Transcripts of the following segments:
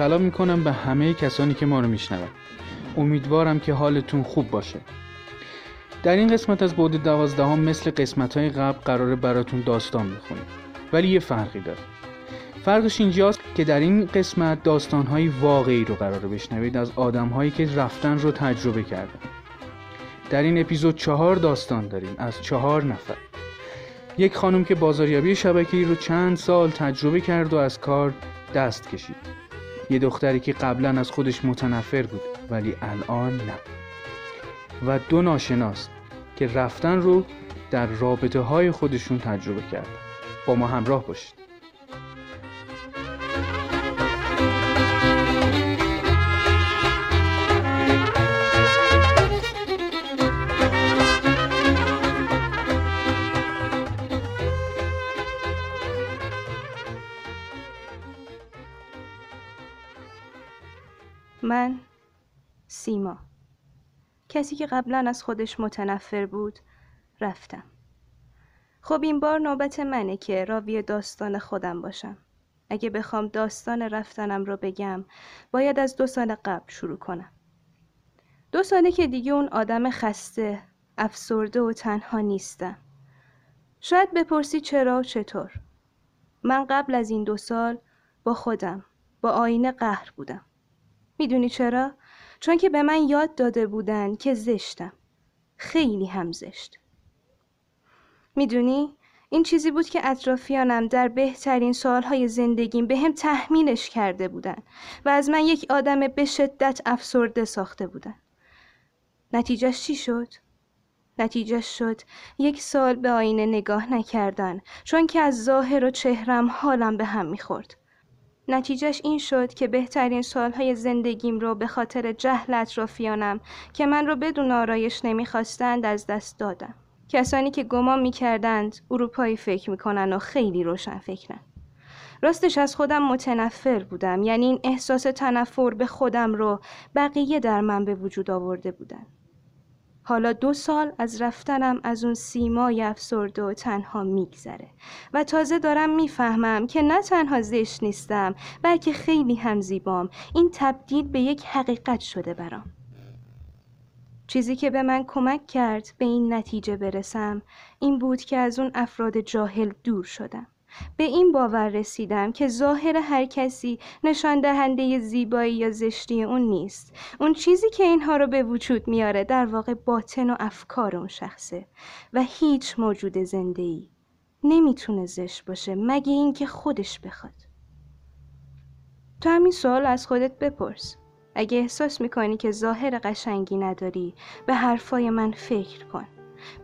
سلام می‌کنم به همه کسانی که ما رو میشنون. امیدوارم که حالتون خوب باشه. در این قسمت از بعد دوازدهم مثل قسمت های قبل قراره براتون داستان بخونیم. ولی یه فرقی داره. فرقش اینجاست که در این قسمت داستانهای واقعی رو قراره بشنوید از آدمهایی که رفتن رو تجربه کردن. در این اپیزود چهار داستان داریم از چهار نفر. یک خانم که بازاریابی شبکه‌ای رو چند سال تجربه کرد و از کار دست کشید. یه دختری که قبلا از خودش متنفر بود ولی الان نه. و دو ناشناس که رفتن رو در رابطه های خودشون تجربه کردن. با ما همراه باشید. من سیما. کسی که قبلا از خودش متنفر بود رفتم. خب این بار نوبت منه که راوی داستان خودم باشم. اگه بخوام داستان رفتنم رو بگم باید از دو سال قبل شروع کنم. دو ساله که دیگه اون آدم خسته افسرده و تنها نیستم. شاید بپرسی چرا و چطور. من قبل از این دو سال با خودم با آینه قهر بودم. می‌دونی چرا؟ چون که به من یاد داده بودن که زشتم. خیلی هم زشت. می‌دونی؟ این چیزی بود که اطرافیانم در بهترین سالهای زندگیم به هم تحمیلش کرده بودن و از من یک آدم به شدت افسرده ساخته بودن. نتیجهش چی شد؟ نتیجه شد یک سال به آینه نگاه نکردن چون که از ظاهر و چهرم حالم به هم می‌خورد. نتیجهش این شد که بهترین سالهای زندگیم رو به خاطر جهل اطرافیانم که من رو بدون آرایش نمی‌خواستند از دست دادم. کسانی که گمان می‌کردند اروپایی فکر می‌کنن و خیلی روشن فکرن. راستش از خودم متنفر بودم یعنی این احساس تنفر به خودم رو بقیه در من به وجود آورده بودن. حالا دو سال از رفتنم از اون سیمای افسرده و تنها میگذره. و تازه دارم می‌فهمم که نه تنها زشت نیستم بلکه خیلی هم زیبام. این تبدیل به یک حقیقت شده برام. چیزی که به من کمک کرد به این نتیجه برسم این بود که از اون افراد جاهل دور شدم. به این باور رسیدم که ظاهر هر کسی نشان دهنده زیبایی یا زشتی اون نیست. اون چیزی که اینها رو به وجود میاره در واقع باطن و افکار اون شخصه و هیچ موجود زنده ای نمی‌تونه زشت باشه مگه اینکه خودش بخواد. تو همین سوال از خودت بپرس. اگه احساس می‌کنی که ظاهر قشنگی نداری به حرفای من فکر کن.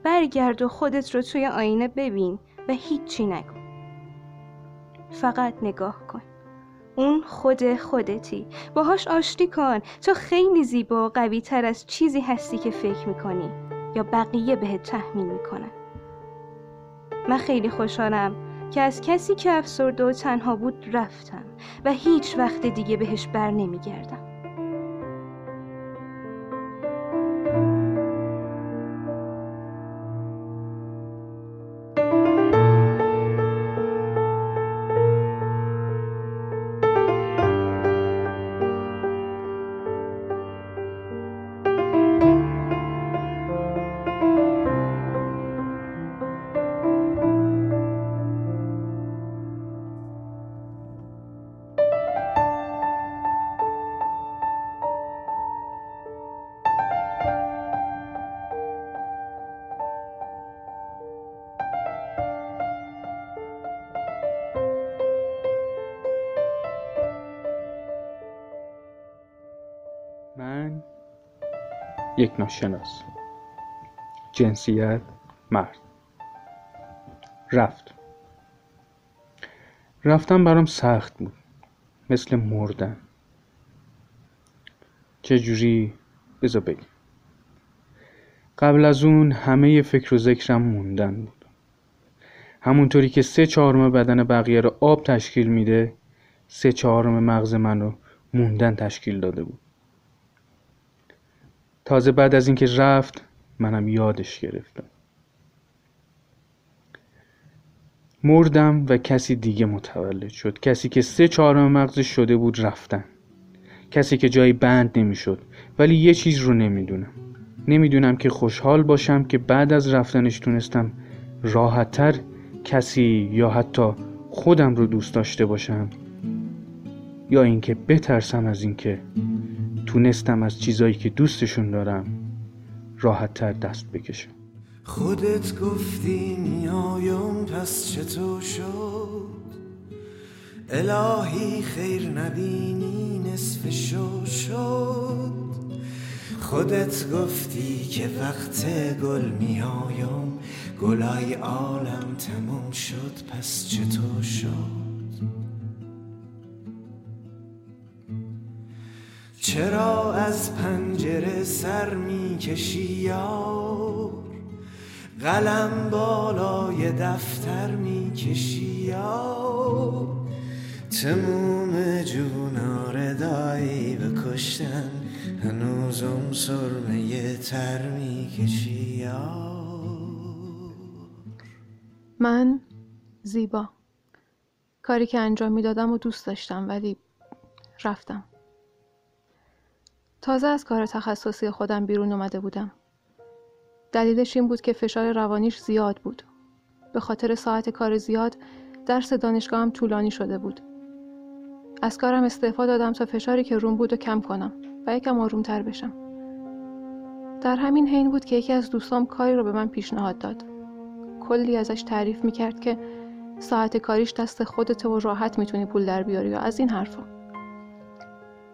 برگرد و خودت رو توی آینه ببین و هیچی نگو. فقط نگاه کن. اون خود خودتی. باهاش آشتی کن. تو خیلی زیبا و قوی تر از چیزی هستی که فکر می‌کنی یا بقیه بهت تحمیل می‌کنن. من خیلی خوشحالم که از کسی که افسرده و تنها بود رفتم و هیچ وقت دیگه بهش بر نمیگردم. یک ناشناس. جنسیت مرد. رفت. رفتن برام سخت بود. مثل مردن. چجوری؟ بذار بگم. قبل از اون همه فکر و ذکرم موندن بود. همونطوری که سه چهارم بدن بقیه رو آب تشکیل میده سه چهارم مغز من رو موندن تشکیل داده بود. تازه بعد از اینکه رفت منم یادش گرفتم. مردم و کسی دیگه متولد شد. کسی که سه چهارم مغزش شده بود رفتن. کسی که جایی بند نمی‌شد. ولی یه چیز رو نمی‌دونم. نمی‌دونم که خوشحال باشم که بعد از رفتنش تونستم راحتتر کسی یا حتی خودم رو دوست داشته باشم یا اینکه بترسم از اینکه تونستم از چیزایی که دوستشون دارم راحتتر دست بکشم. خودت گفتی میایم پس چطور شد؟ الهی خیر نبینی نصف شو شد. خودت گفتی که وقت گل میایم گلای عالم تموم شد پس چطور شد؟ چرا از پنجره سر می‌کشی یار؟ قلم بالای دفتر می‌کشی یار؟ تموم جونار دایی بکشتن هنوزم سرمه تر می‌کشی من زیبا. کاری که انجام می‌دادم و دوست داشتم ولی رفتم. تازه از کار تخصصی خودم بیرون اومده بودم. دلیلش این بود که فشار روانیش زیاد بود. به خاطر ساعت کار زیاد درس دانشگاهم طولانی شده بود. از کارم استعفا دادم تا فشاری که روم بود و کم کنم و یکم آرومتر بشم. در همین حین بود که یکی از دوستام کاری رو به من پیشنهاد داد. کلی ازش تعریف می‌کرد که ساعت کاریش دست خودت و راحت می‌تونی پول در بیاری یا از این حرفا.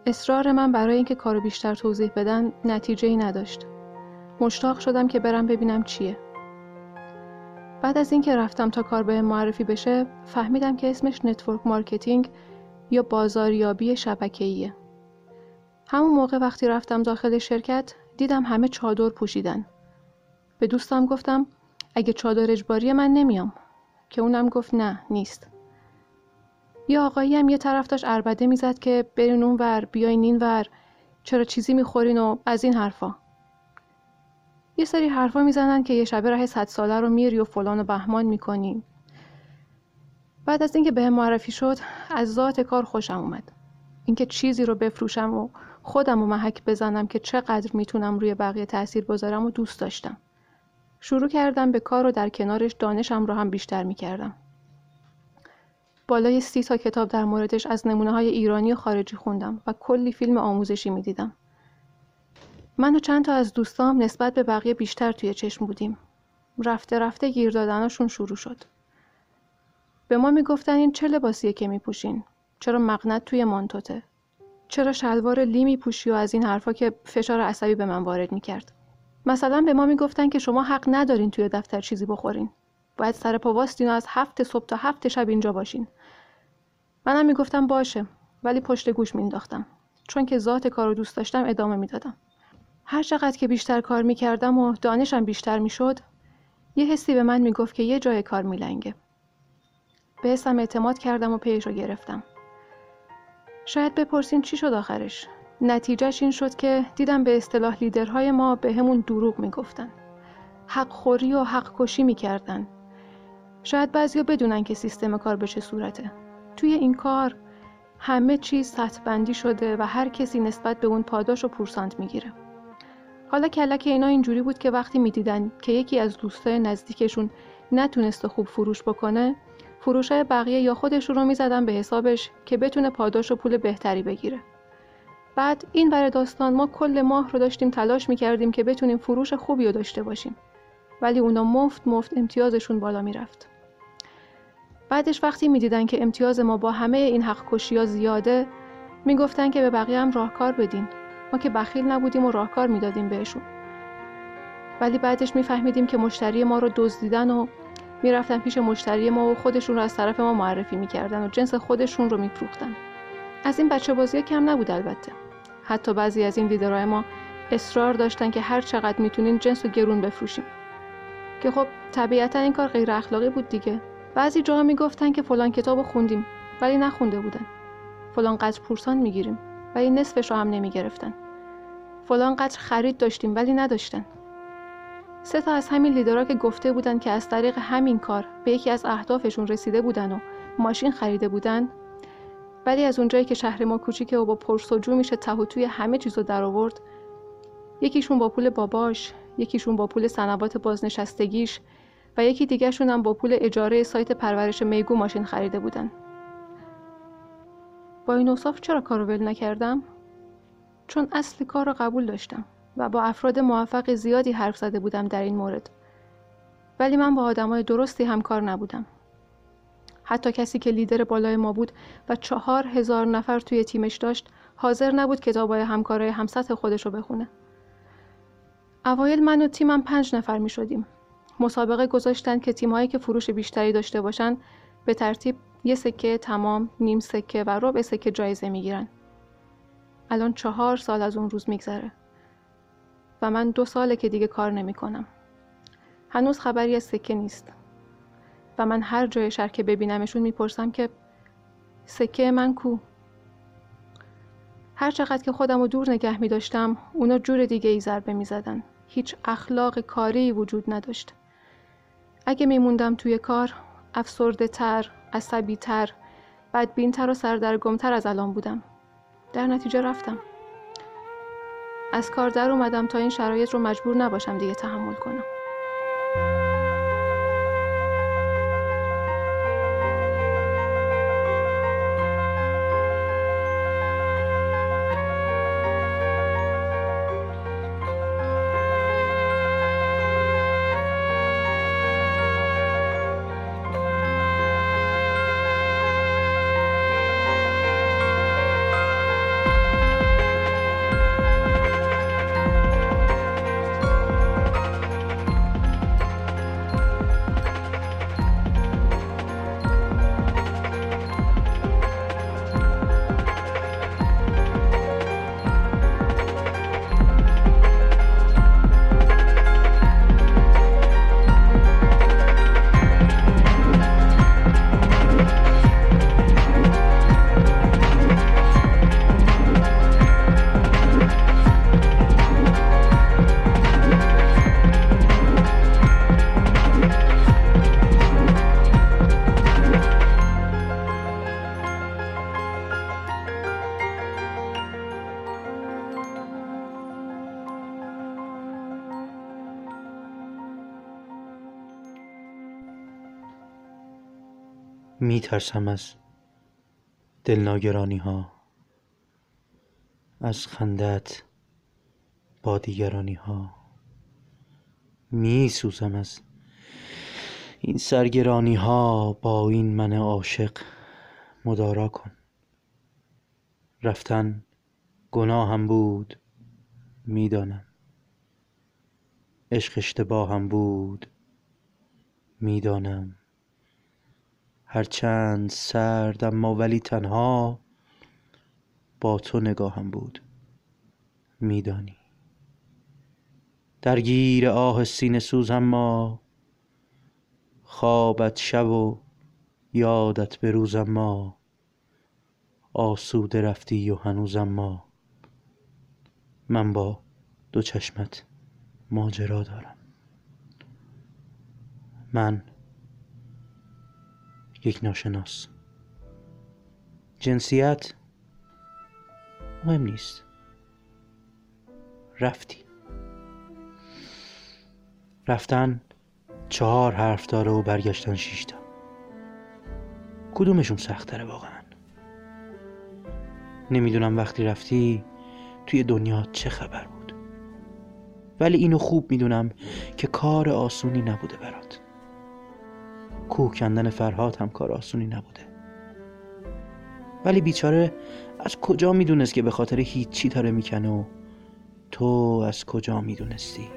اصرار من برای اینکه کارو بیشتر توضیح بدن نتیجه ای نداشت مشتاق شدم که برم ببینم چیه بعد از اینکه رفتم تا کار بهم معرفی بشه فهمیدم که اسمش network marketing یا بازاریابی شبکه‌ایه همون موقع وقتی رفتم داخل شرکت دیدم همه چادر پوشیدن. به دوستم گفتم اگه چادر اجباری من نمیام که اونم گفت نه نیست. یه آقایی هم یه طرف داشت اربده می‌زد که برین اون ور بیاین این ور چرا چیزی می‌خورین و از این حرفا. یه سری حرفا می‌زنن که یه شبه راه صد ساله رو میری و فلان و بهمان می‌کنین. بعد از اینکه به معرفی شد از ذات کار خوشم اومد. اینکه چیزی رو بفروشم و خودم و محک بزنم که چقدر می‌تونم روی بقیه تاثیر بذارم و دوست داشتم. شروع کردم به کار و در کنارش دانشم رو هم بیشتر می‌کردم. بالای سی تا کتاب در موردش از نمونه های ایرانی و خارجی خوندم و کلی فیلم آموزشی می‌دیدم. من و چند تا از دوستام نسبت به بقیه بیشتر توی چشم بودیم. رفته رفته گیر دادنشون شروع شد. به ما می‌گفتن این چه لباسیه که میپوشین؟ چرا مقنت توی مانتوته؟ چرا شلوار لی میپوشی و از این حرفا که فشار عصبی به من وارد می‌کرد مثلا به ما می‌گفتن که شما حق ندارین توی دفتر چیزی بخورین باید سر پا و از هفت صبح تا هفت شب اینجا باشین. منم می‌گفتم باشه ولی پشت گوش مینداختم چون که ذات کار رو دوست داشتم ادامه می‌دادم. هر چقدر که بیشتر کار می‌کردم و دانشم بیشتر می‌شد یه حسی به من می‌گفت که یه جای کار میلنگه. به حسم اعتماد کردم و پیش رو گرفتم. شاید بپرسین چی شد آخرش. نتیجهش این شد که دیدم به اصطلاح لیدرهای ما به همون دروغ می‌گفتن. حق خوری و حق کشی می‌کردن. شاید بعضیا بدونن که سیستم کار به چه صورته توی این کار همه چیز سطح بندی شده و هر کسی نسبت به اون پاداش و پورسانت می‌گیره حالا کلک اینا اینجوری بود که وقتی می‌دیدن که یکی از دوستای نزدیکشون نتونسته خوب فروش بکنه فروشای بقیه یا خودش رو می‌زدن به حسابش که بتونه پاداش و پول بهتری بگیره. بعد این ور داستان ما کل ماه رو داشتیم تلاش می‌کردیم که بتونیم فروش خوبی رو داشته باشیم. ولی اونا مفت مفت امتیازشون بالا می‌رفت. بعدش وقتی می‌دیدن که امتیاز ما با همه این حق کشی زیاده می‌گفتن که به بقیه هم راهکار بدین. ما که بخیل نبودیم و راهکار می‌دادیم بهشون. ولی بعدش میفهمیدیم که مشتری ما رو دزدیدن و می‌رفتن پیش مشتری ما و خودشون رو از طرف ما معرفی می‌کردن و جنس خودشون رو میفروختن از این بچه بازی کم نبود البته حتی بعضی از این لیدرهای ما اصرار داشتن که هر چقدر می‌تونین جنس و گرون بفروشیم که خب طبیعتا این کار غیر اخلاقی بود دیگه بعضی جاها می‌گفتن که فلان کتاب خوندیم ولی نخونده بودن. فلان قدر پورسان می‌گیریم ولی نصفش رو هم نمی‌گرفتن. فلان قدر خرید داشتیم ولی نداشتن. سه تا از همین لیدرها که گفته بودن که از طریق همین کار به یکی از اهدافشون رسیده بودن و ماشین خریده بودن ولی از اونجایی که شهر ما کوچیکه و با پرس و جو میشه توی همه چیزو در آورد یکیشون با پول باباش یکیشون با پول سنوات بازنشستگیش و یکی دیگرشون هم با پول اجاره سایت پرورش میگو ماشین خریده بودن. با این اوصاف چرا کارو ول نکردم؟ چون اصل کار رو قبول داشتم و با افراد موفق زیادی حرف زده بودم در این مورد. ولی من با آدمای درستی همکار نبودم. حتی کسی که لیدر بالای ما بود و چهار هزار نفر توی تیمش داشت حاضر نبود کتابای همکارای همسطح خودش رو بخونه. اوایل من و تیمم پنج نفر می شدیم. مسابقه گذاشتن که تیمهایی که فروش بیشتری داشته باشن به ترتیب یه سکه تمام، نیم سکه و ربع سکه جایزه می‌گیرن. الان چهار سال از اون روز میگذره. و من دو ساله که دیگه کار نمی کنم. هنوز خبری از سکه نیست. و من هر جای شهر که ببینمشون می‌پرسم که سکه من کو؟ هر چقدر که خودم رو دور نگه می داشتم اونا جور دیگه ای ضربه می زدن. هیچ اخلاق کاری وجود نداشت. اگه میموندم توی کار افسرده تر، عصبی تر، بدبین تر و سردرگمتر از الان بودم. در نتیجه رفتم. از کار در اومدم تا این شرایط رو مجبور نباشم دیگه تحمل کنم. می ترسم از دلناگرانی ها از خندت با دیگرانی ها می سوزم از این سرگرانی ها با این من عاشق مدارا کن. رفتن گناهم بود می‌دانم. عشق اشتباهم بود می‌دانم. هرچند سرد اما ولی تنها با تو نگاهم بود. میدانی. درگیر آه سینه سوز اما خوابت شب و یادت به روز اما آسوده رفتی و هنوز اما من با دو چشمت ماجرا دارم. من یک ناشناس. جنسیت مهم نیست. رفتی. رفتن چهار حرف داره و برگشتن شیشتا کدومشون سختره واقعا؟ نمی‌دونم وقتی رفتی توی دنیا چه خبر بود. ولی اینو خوب می‌دونم که کار آسونی نبوده برات. کوه کندن فرهاد هم کار آسونی نبوده. ولی بیچاره از کجا می‌دونست که به خاطر هیچی داره می‌کنه و تو از کجا می‌دونستی؟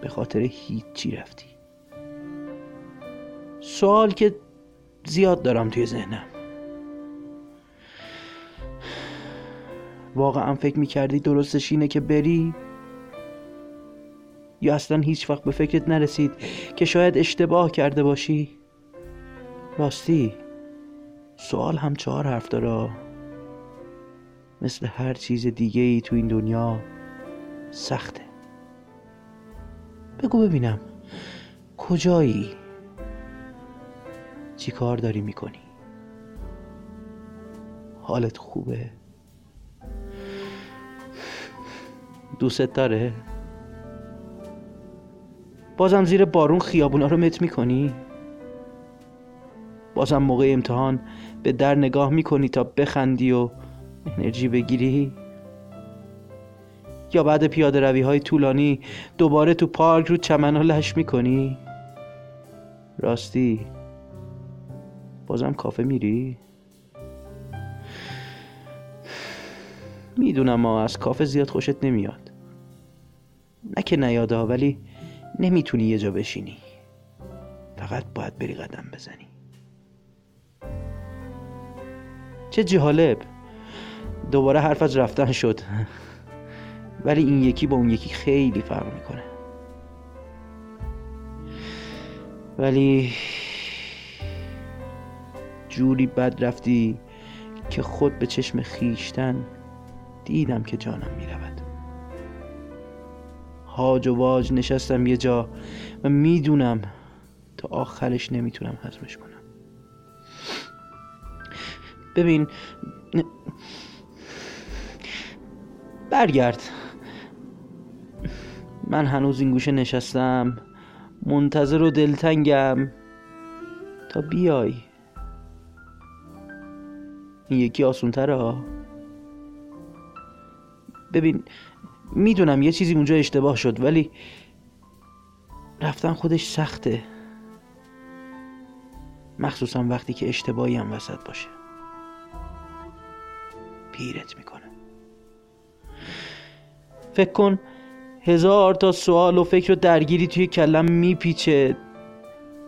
به خاطر هیچی رفتی. سوال که زیاد دارم توی ذهنم. واقعا فکر می‌کردی درستش اینه که بری؟ یا اصلا هیچ وقت به فکرت نرسید که شاید اشتباه کرده باشی؟ راستی سوال هم چهار حرف داره. مثل هر چیز دیگه ای تو این دنیا سخته. بگو ببینم کجایی؟ چی کار داری می‌کنی؟ حالت خوبه؟ دوست داره؟ بازم زیر بارون خیابونا رو مت می‌کنی؟ بازم موقع امتحان به در نگاه می‌کنی تا بخندی و انرژی بگیری. یا بعد پیاده روی های طولانی دوباره تو پارک رو چمن لش می‌کنی. راستی بازم کافه میری؟ می‌دونم ما از کافه زیاد خوشت نمیاد. نه که نیاده ولی نمی‌تونی یه جا بشینی. فقط باید بری قدم بزنی. چه جالب. دوباره حرف از رفتن شد. ولی این یکی با اون یکی خیلی فرق می‌کنه. ولی جوری بد رفتی که خود به چشم خیشتن دیدم که جانم می‌رود. هاج و واج نشستم یه جا و می‌دونم تا آخرش نمی‌تونم هضمش کنم. ببین برگرد. من هنوز این گوشه نشستم. منتظر و دلتنگم. تا بیای. این یکی آسون ها. ببین می‌دونم یه چیزی اونجا اشتباه شد ولی رفتن خودش سخته. مخصوصا وقتی که اشتباهی هم وسط باشه. پیرت می‌کنه. فکر کن هزار تا سوال و فکر و درگیری توی کلم میپیچه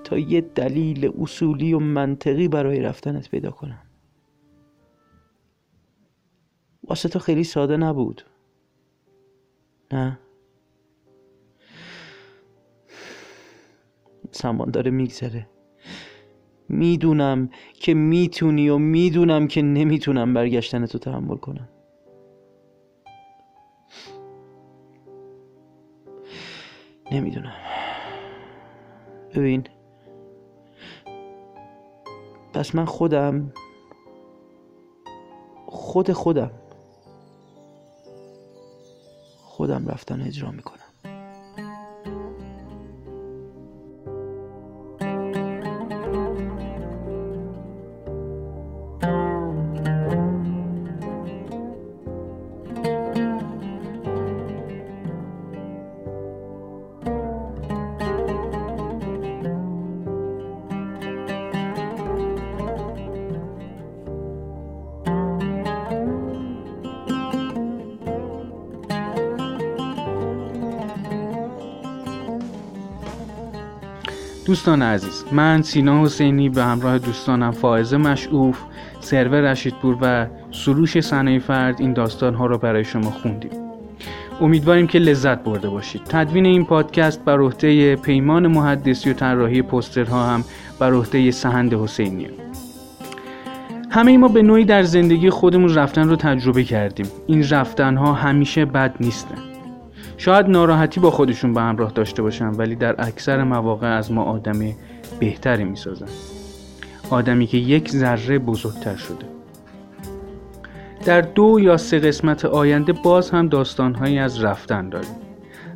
تا یه دلیل اصولی و منطقی برای رفتنت پیدا کنم. واسه تو خیلی ساده نبود. نه؟ زمان داره میگذره. می‌دونم که می‌تونی و می‌دونم که نمی‌تونم برگشتن تو تحمل کنم. نمی‌دونم. ببین. پس من خودم خود خودم خودم رفتن اجرا می‌کنم. دوستان عزیز من سینا حسینی به همراه دوستانم فائز مشعوف سرور رشیدپور و سروش صنایع فرد این داستان ها رو برای شما خوندیم. امیدواریم که لذت برده باشید. تدوین این پادکست بر عهده پیمان محدثی و طراحی پوسترها هم بر عهده سهند حسینی همه ما به نوعی در زندگی خودمون رفتن رو تجربه کردیم. این رفتن ها همیشه بد نیستن. شاید ناراحتی با خودشون به همراه داشته باشن ولی در اکثر مواقع از ما آدم بهتری می‌سازن. آدمی که یک ذره بزرگتر شده. در دو یا سه قسمت آینده باز هم داستانهایی از رفتن داریم.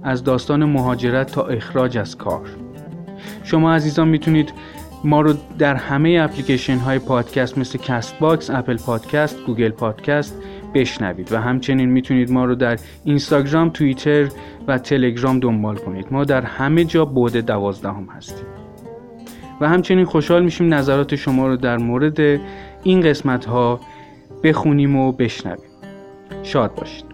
از داستان مهاجرت تا اخراج از کار. شما عزیزان می‌تونید ما رو در همه اپلیکیشن های پادکست مثل Castbox، Apple Podcast، Google Podcast بشنوید و همچنین می‌تونید ما رو در اینستاگرام، توییتر و تلگرام دنبال کنید. ما در همه جا بود دوازدهم هستیم. و همچنین خوشحال میشیم نظرات شما رو در مورد این قسمت ها بخونیم و بشنویم. شاد باشید.